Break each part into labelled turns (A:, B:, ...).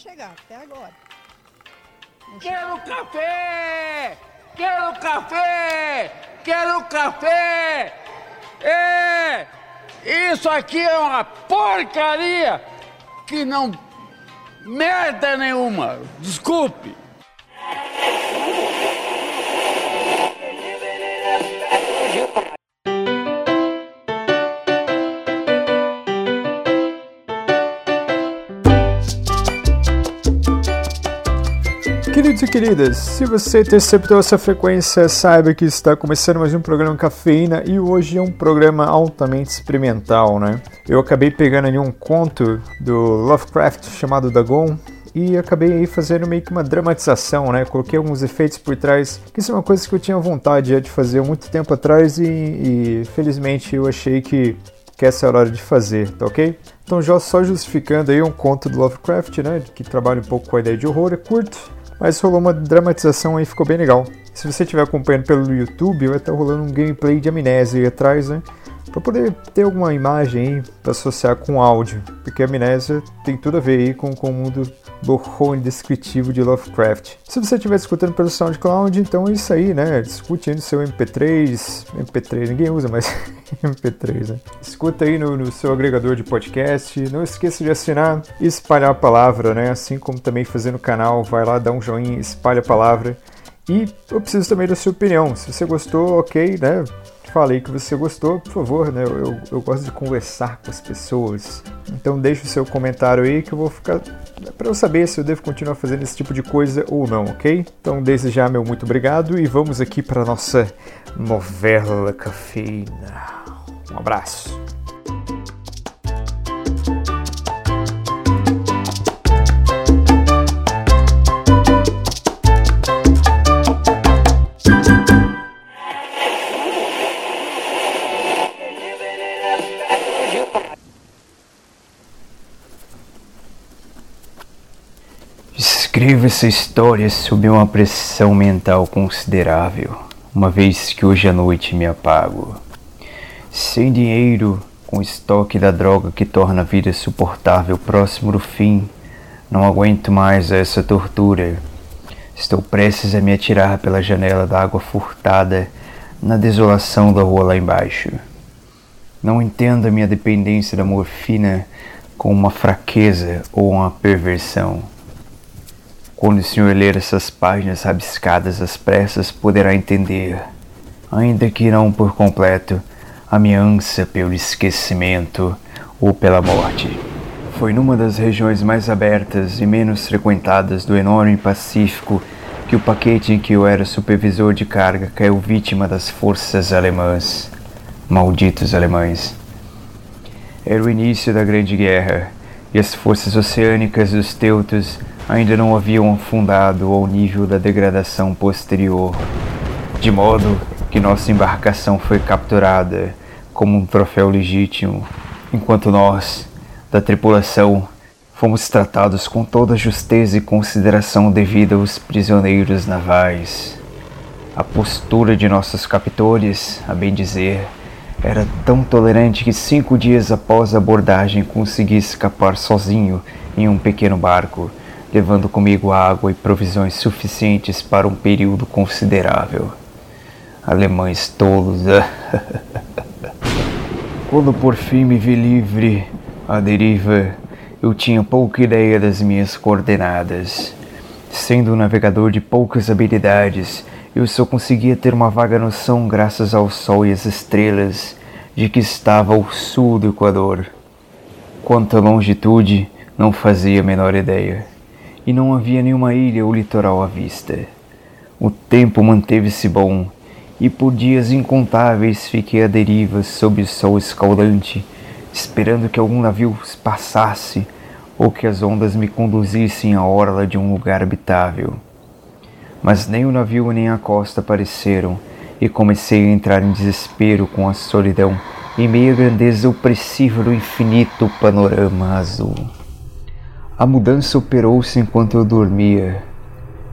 A: chegar, até agora.
B: Quero café! Quero café! Quero café! É! Isso aqui é uma porcaria que não merda nenhuma. Desculpe.
C: Queridos e queridas, se você interceptou essa frequência, saiba que está começando mais um programa Cafeína e hoje é um programa altamente experimental, né? Eu acabei pegando ali um conto do Lovecraft chamado Dagon e acabei aí fazendo meio que uma dramatização, né? Coloquei alguns efeitos por trás, que isso é uma coisa que eu tinha vontade de fazer há muito tempo atrás e, e felizmente eu achei que, que essa era a hora de fazer, tá ok? Então já só justificando aí um conto do Lovecraft, né? Que trabalha um pouco com a ideia de horror, é curto, mas rolou uma dramatização aí, ficou bem legal. Se você estiver acompanhando pelo YouTube, vai estar rolando um gameplay de amnésia aí atrás, né? Para poder ter alguma imagem aí para associar com áudio, porque amnésia tem tudo a ver aí com, com o mundo do horror indescritível de Lovecraft. Se você estiver escutando pelo SoundCloud, então é isso aí, né? Discute aí no seu MP3, MP3, ninguém usa mais MP3, né? Escuta aí no, no seu agregador de podcast, não esqueça de assinar e espalhar a palavra, né? Assim como também fazer no canal, vai lá, dá um joinha, espalha a palavra. E eu preciso também da sua opinião. Se você gostou, ok, né? Falei que você gostou, por favor, né? Eu, eu gosto de conversar com as pessoas. Então deixe o seu comentário aí que eu vou ficar. para eu saber se eu devo continuar fazendo esse tipo de coisa ou não, ok? Então desde já, meu muito obrigado e vamos aqui para nossa novela cafeína. Um abraço.
D: Escrevo essa história sob uma pressão mental considerável, uma vez que hoje à noite me apago. Sem dinheiro, com estoque da droga que torna a vida suportável próximo do fim, não aguento mais essa tortura. Estou prestes a me atirar pela janela da água furtada na desolação da rua lá embaixo. Não entenda minha dependência da morfina como uma fraqueza ou uma perversão. Quando o senhor ler essas páginas rabiscadas às pressas, poderá entender, ainda que não por completo, a minha ânsia pelo esquecimento ou pela morte. Foi numa das regiões mais abertas e menos frequentadas do enorme Pacífico que o paquete em que eu era supervisor de carga caiu vítima das forças alemãs. Malditos alemães. Era o início da Grande Guerra e as forças oceânicas dos teutos ainda não haviam afundado ao nível da degradação posterior, de modo que nossa embarcação foi capturada como um troféu legítimo, enquanto nós, da tripulação, fomos tratados com toda a justeza e consideração devida aos prisioneiros navais. A postura de nossos captores, a bem dizer, era tão tolerante que cinco dias após a abordagem consegui escapar sozinho em um pequeno barco levando comigo água e provisões suficientes para um período considerável. Alemães tolos. Quando por fim me vi livre, à deriva, eu tinha pouca ideia das minhas coordenadas. Sendo um navegador de poucas habilidades, eu só conseguia ter uma vaga noção, graças ao sol e às estrelas, de que estava ao sul do Equador. Quanto à longitude, não fazia a menor ideia e não havia nenhuma ilha ou litoral à vista. O tempo manteve-se bom, e por dias incontáveis fiquei à deriva sob o sol escaldante, esperando que algum navio passasse ou que as ondas me conduzissem à orla de um lugar habitável. Mas nem o navio nem a costa apareceram, e comecei a entrar em desespero com a solidão em meio à grandeza opressiva do infinito panorama azul. A mudança operou-se enquanto eu dormia.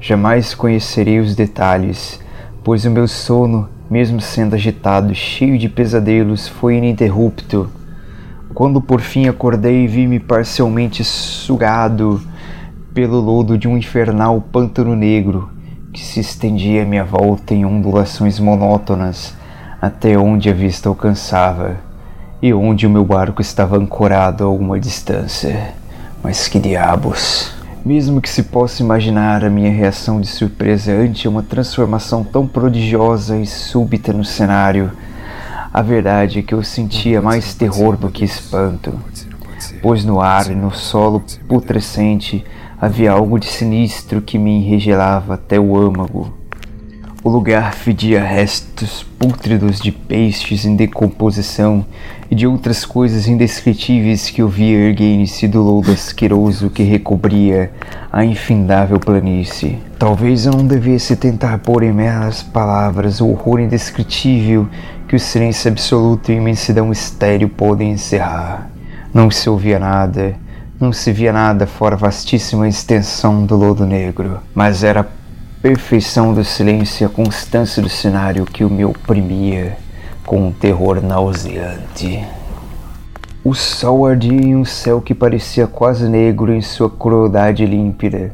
D: Jamais conhecerei os detalhes, pois o meu sono, mesmo sendo agitado e cheio de pesadelos, foi ininterrupto. Quando por fim acordei, vi-me parcialmente sugado pelo lodo de um infernal pântano negro que se estendia à minha volta em ondulações monótonas até onde a vista alcançava e onde o meu barco estava ancorado a alguma distância. Mas que diabos! Mesmo que se possa imaginar a minha reação de surpresa ante uma transformação tão prodigiosa e súbita no cenário, a verdade é que eu sentia mais terror do que espanto, pois no ar e no solo putrescente havia algo de sinistro que me enregelava até o âmago. O lugar fedia restos pútridos de peixes em decomposição e de outras coisas indescritíveis que eu via erguendo-se do lodo asqueroso que recobria a infindável planície. Talvez eu não devesse tentar pôr em meras palavras o horror indescritível que o silêncio absoluto e a imensidão estéril podem encerrar. Não se ouvia nada, não se via nada fora a vastíssima extensão do lodo negro, mas era a perfeição do silêncio e a constância do cenário que o me oprimia com um terror nauseante. O sol ardia em um céu que parecia quase negro em sua crueldade límpida,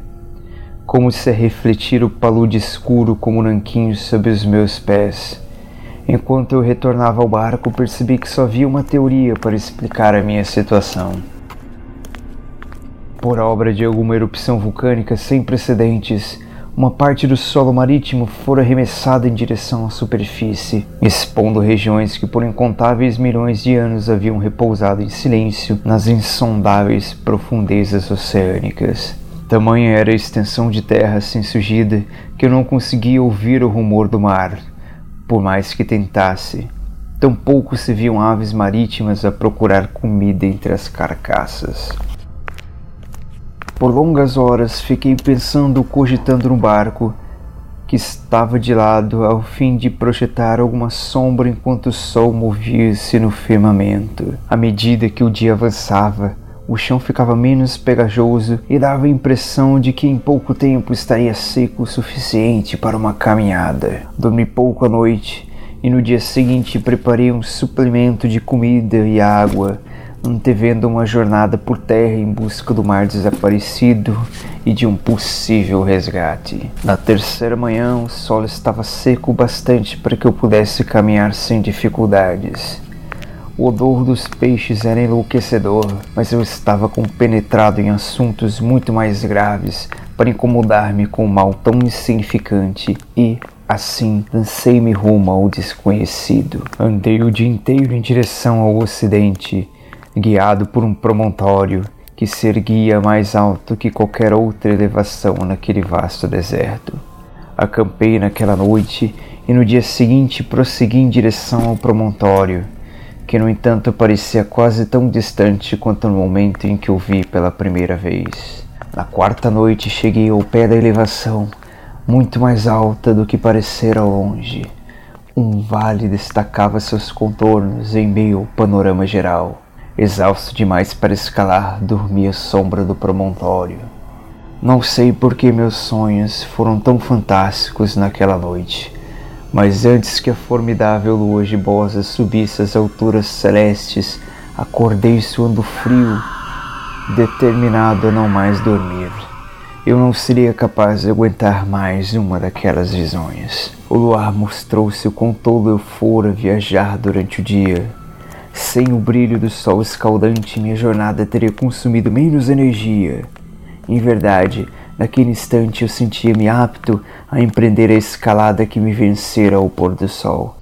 D: como se a refletir o palude escuro como nanquim sob os meus pés. Enquanto eu retornava ao barco, percebi que só havia uma teoria para explicar a minha situação por obra de alguma erupção vulcânica sem precedentes, uma parte do solo marítimo fora arremessada em direção à superfície, expondo regiões que por incontáveis milhões de anos haviam repousado em silêncio nas insondáveis profundezas oceânicas. Tamanha era a extensão de terra sem surgida que eu não conseguia ouvir o rumor do mar, por mais que tentasse. Tampouco se viam aves marítimas a procurar comida entre as carcaças. Por longas horas fiquei pensando, cogitando no barco, que estava de lado ao fim de projetar alguma sombra enquanto o sol movia-se no firmamento. À medida que o dia avançava, o chão ficava menos pegajoso e dava a impressão de que em pouco tempo estaria seco o suficiente para uma caminhada. Dormi pouco à noite e no dia seguinte preparei um suplemento de comida e água antevendo uma jornada por terra em busca do mar desaparecido e de um possível resgate. Na terceira manhã, o solo estava seco bastante para que eu pudesse caminhar sem dificuldades. O odor dos peixes era enlouquecedor, mas eu estava compenetrado em assuntos muito mais graves para incomodar-me com um mal tão insignificante e, assim, lancei-me rumo ao desconhecido. Andei o dia inteiro em direção ao ocidente guiado por um promontório que se erguia mais alto que qualquer outra elevação naquele vasto deserto. Acampei naquela noite e no dia seguinte prossegui em direção ao promontório, que no entanto parecia quase tão distante quanto no momento em que o vi pela primeira vez. Na quarta noite cheguei ao pé da elevação, muito mais alta do que parecera longe. Um vale destacava seus contornos em meio ao panorama geral. Exausto demais para escalar, dormi à sombra do promontório. Não sei por que meus sonhos foram tão fantásticos naquela noite, mas antes que a formidável lua gibosa subisse às alturas celestes, acordei suando frio, determinado a não mais dormir. Eu não seria capaz de aguentar mais uma daquelas visões. O luar mostrou-se o quão tolo eu fora viajar durante o dia sem o brilho do sol escaldante, minha jornada teria consumido menos energia. Em verdade, naquele instante eu sentia-me apto a empreender a escalada que me vencera ao pôr do sol.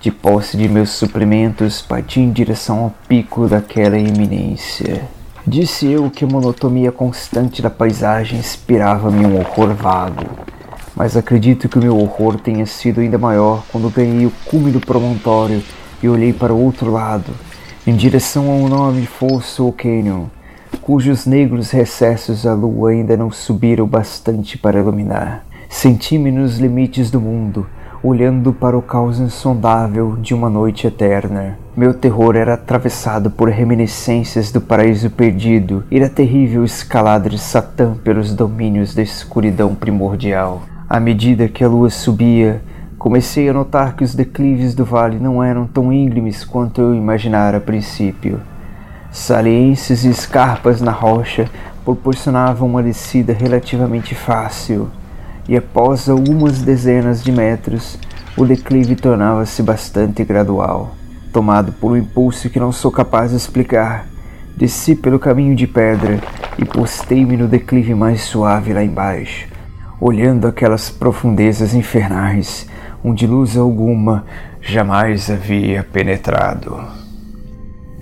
D: De posse de meus suprimentos, parti em direção ao pico daquela eminência. Disse eu que a monotonia constante da paisagem inspirava-me um horror vago, mas acredito que o meu horror tenha sido ainda maior quando ganhei o cume do promontório e olhei para o outro lado, em direção ao enorme fosso ou canyon, cujos negros recessos a lua ainda não subiram bastante para iluminar. Senti-me nos limites do mundo, olhando para o caos insondável de uma noite eterna. Meu terror era atravessado por reminiscências do paraíso perdido e da terrível escalada de Satã pelos domínios da escuridão primordial. À medida que a lua subia, Comecei a notar que os declives do vale não eram tão íngremes quanto eu imaginara a princípio. Saliências e escarpas na rocha proporcionava uma descida relativamente fácil, e após algumas dezenas de metros, o declive tornava-se bastante gradual. Tomado por um impulso que não sou capaz de explicar, desci pelo caminho de pedra e postei-me no declive mais suave lá embaixo, olhando aquelas profundezas infernais onde luz alguma jamais havia penetrado.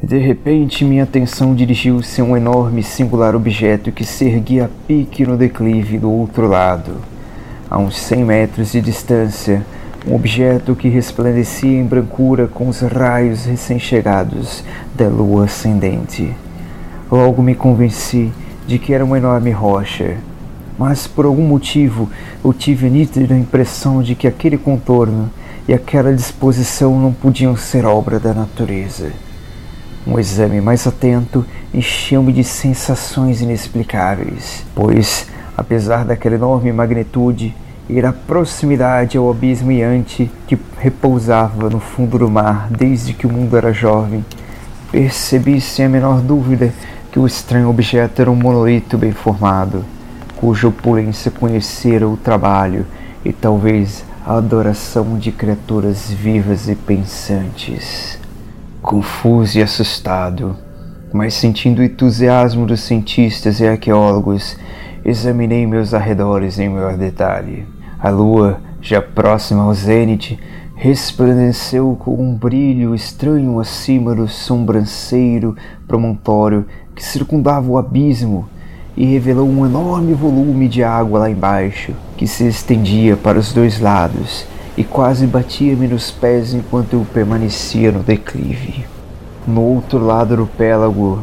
D: De repente, minha atenção dirigiu-se a um enorme e singular objeto que se erguia a pique no declive do outro lado. A uns cem metros de distância, um objeto que resplandecia em brancura com os raios recém-chegados da lua ascendente. Logo me convenci de que era uma enorme rocha, mas por algum motivo eu tive a nítida impressão de que aquele contorno e aquela disposição não podiam ser obra da natureza. Um exame mais atento encheu-me de sensações inexplicáveis, pois, apesar daquela enorme magnitude, ir à proximidade ao abismo iante que repousava no fundo do mar desde que o mundo era jovem, percebi sem a menor dúvida que o estranho objeto era um monolito bem formado, cuja opulência conhecera o trabalho e talvez a adoração de criaturas vivas e pensantes. Confuso e assustado, mas sentindo o entusiasmo dos cientistas e arqueólogos, examinei meus arredores em maior detalhe. A lua, já próxima ao zênite, resplandeceu com um brilho estranho acima do sobranceiro promontório que circundava o abismo e revelou um enorme volume de água lá embaixo, que se estendia para os dois lados e quase batia-me nos pés enquanto eu permanecia no declive. No outro lado do pélago,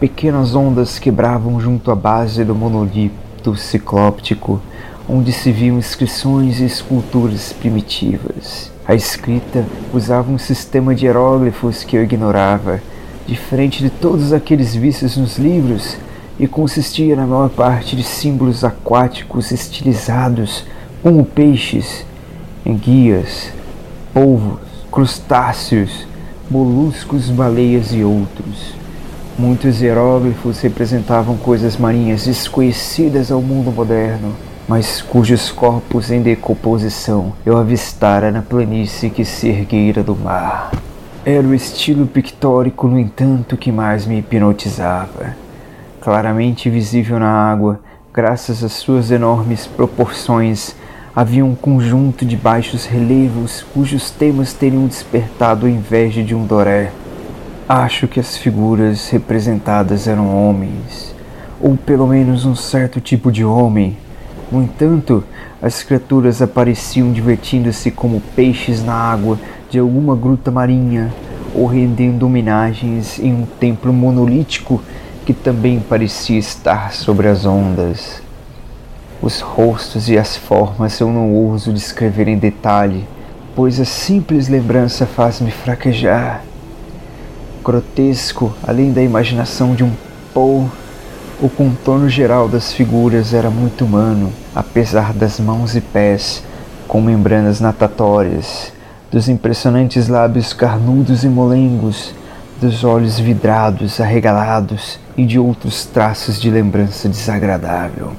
D: pequenas ondas quebravam junto à base do monolito ciclóptico, onde se viam inscrições e esculturas primitivas. A escrita usava um sistema de hieróglifos que eu ignorava, diferente de todos aqueles vistos nos livros, e consistia na maior parte de símbolos aquáticos estilizados, como peixes, enguias, polvos, crustáceos, moluscos, baleias e outros. Muitos hieróglifos representavam coisas marinhas desconhecidas ao mundo moderno, mas cujos corpos em decomposição eu avistara na planície que se ergueira do mar. Era o estilo pictórico, no entanto, que mais me hipnotizava. Claramente visível na água, graças às suas enormes proporções, havia um conjunto de baixos relevos cujos temas teriam despertado a inveja de um Doré. Acho que as figuras representadas eram homens, ou pelo menos um certo tipo de homem. No entanto, as criaturas apareciam divertindo-se como peixes na água de alguma gruta marinha ou rendendo homenagens em um templo monolítico que também parecia estar sobre as ondas. Os rostos e as formas eu não ouso descrever em detalhe, pois a simples lembrança faz-me fraquejar. Grotesco, além da imaginação de um Poe, o contorno geral das figuras era muito humano, apesar das mãos e pés com membranas natatórias, dos impressionantes lábios carnudos e molengos, dos olhos vidrados, arregalados e de outros traços de lembrança desagradável.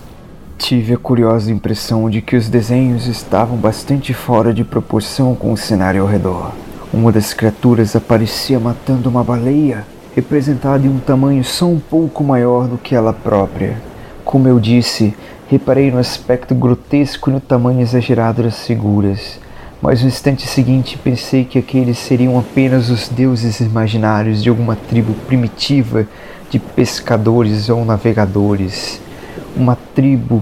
D: Tive a curiosa impressão de que os desenhos estavam bastante fora de proporção com o cenário ao redor. Uma das criaturas aparecia matando uma baleia, representada em um tamanho só um pouco maior do que ela própria. Como eu disse, reparei no aspecto grotesco e no tamanho exagerado das figuras, mas no instante seguinte pensei que aqueles seriam apenas os deuses imaginários de alguma tribo primitiva de pescadores ou navegadores uma tribo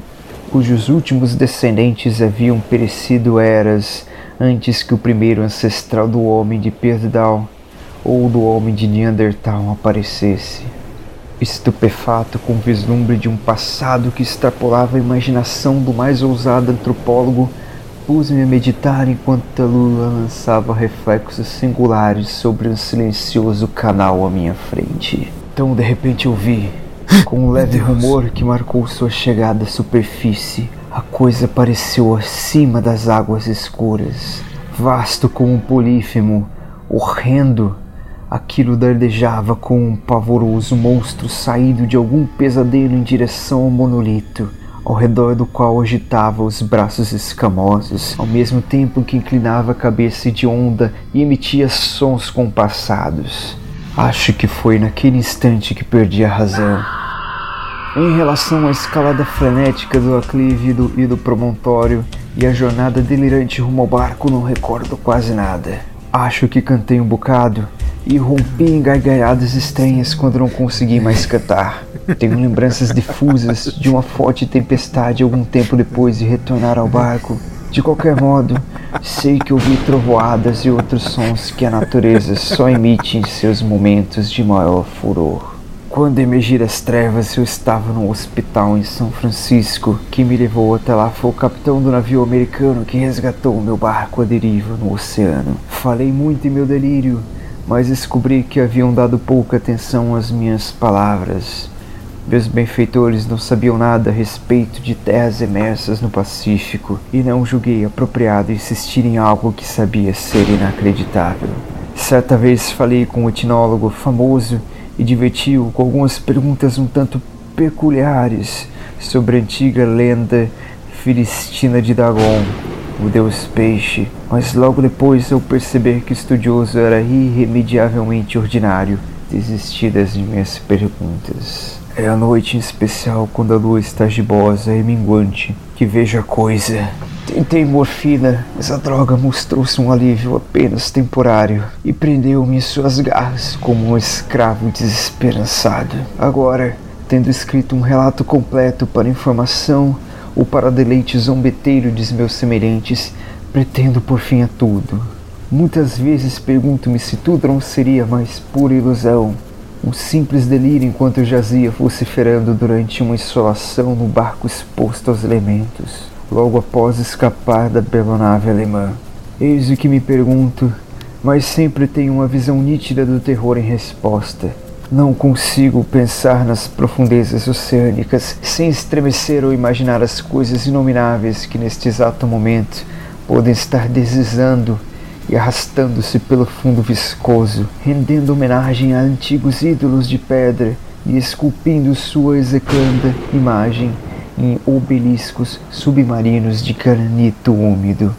D: cujos últimos descendentes haviam perecido eras antes que o primeiro ancestral do homem de Perdal ou do homem de Neandertal aparecesse. Estupefato com o vislumbre de um passado que extrapolava a imaginação do mais ousado antropólogo, pus-me a meditar enquanto a lua lançava reflexos singulares sobre um silencioso canal à minha frente. Então, de repente, eu vi com um leve rumor que marcou sua chegada à superfície, a coisa apareceu acima das águas escuras, vasto como um polífemo, horrendo, Aquilo dardejava como um pavoroso monstro saído de algum pesadelo em direção ao monolito, ao redor do qual agitava os braços escamosos, ao mesmo tempo que inclinava a cabeça hedionda e emitia sons compassados. Acho que foi naquele instante que perdi a razão. Em relação à escalada frenética do aclive do, e do promontório e a jornada delirante rumo ao barco, não recordo quase nada. Acho que cantei um bocado e rompi em gargalhadas estranhas quando não consegui mais cantar. Tenho lembranças difusas de uma forte tempestade algum tempo depois de retornar ao barco. De qualquer modo, sei que ouvi trovoadas e outros sons que a natureza só emite em seus momentos de maior furor. Quando emergi das trevas, eu estava num hospital em São Francisco. Quem me levou até lá foi o capitão do navio americano que resgatou meu barco à deriva no oceano. Falei muito em meu delírio, mas descobri que haviam dado pouca atenção às minhas palavras. Meus benfeitores não sabiam nada a respeito de terras emersas no Pacífico e não julguei apropriado insistir em algo que sabia ser inacreditável. Certa vez falei com um etnólogo famoso e divertiu com algumas perguntas um tanto peculiares sobre a antiga lenda filistina de Dagon, o deus peixe, mas logo depois, ao perceber que o estudioso era irremediavelmente ordinário, desisti das minhas perguntas. É a noite em especial quando a lua está gibosa e minguante que vejo a coisa. Tentei morfina, mas a droga mostrou-se um alívio apenas temporário e prendeu-me em suas garras como um escravo desesperançado. Agora, tendo escrito um relato completo para informação ou para deleite zombeteiro de meus semelhantes, pretendo por fim a tudo. Muitas vezes pergunto-me se tudo não seria mais pura ilusão um simples delírio enquanto eu jazia vociferando durante uma insolação no barco exposto aos elementos, logo após escapar da bela nave alemã. Eis o que me pergunto, mas sempre tenho uma visão nítida do terror em resposta. Não consigo pensar nas profundezas oceânicas sem estremecer ou imaginar as coisas inomináveis que neste exato momento podem estar deslizando e arrastando-se pelo fundo viscoso, rendendo homenagem a antigos ídolos de pedra e esculpindo sua execranda imagem em obeliscos submarinos de granito úmido.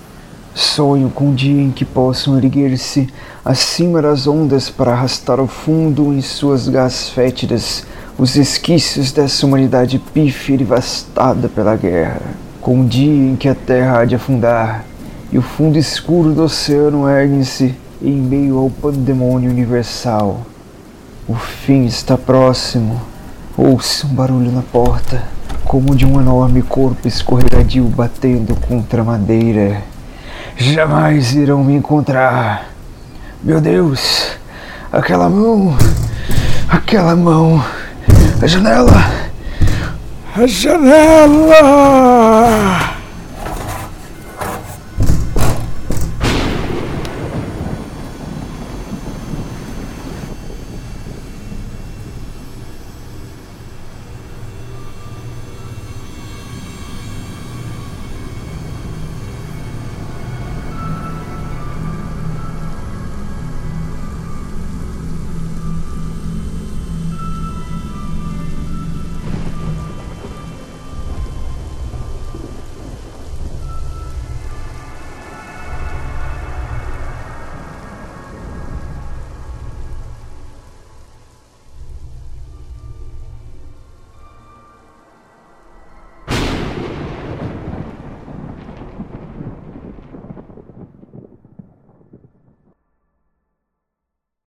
D: Sonho com um dia em que possam erguer-se acima das ondas para arrastar ao fundo em suas gás fétidas os esquícios dessa humanidade pífia e devastada pela guerra. Com um dia em que a terra há de afundar e o fundo escuro do oceano ergue-se em meio ao pandemônio universal. O fim está próximo. Ouça um barulho na porta, como de um enorme corpo escorregadio batendo contra a madeira. Jamais irão me encontrar. Meu Deus, aquela mão, aquela mão, a janela, a janela.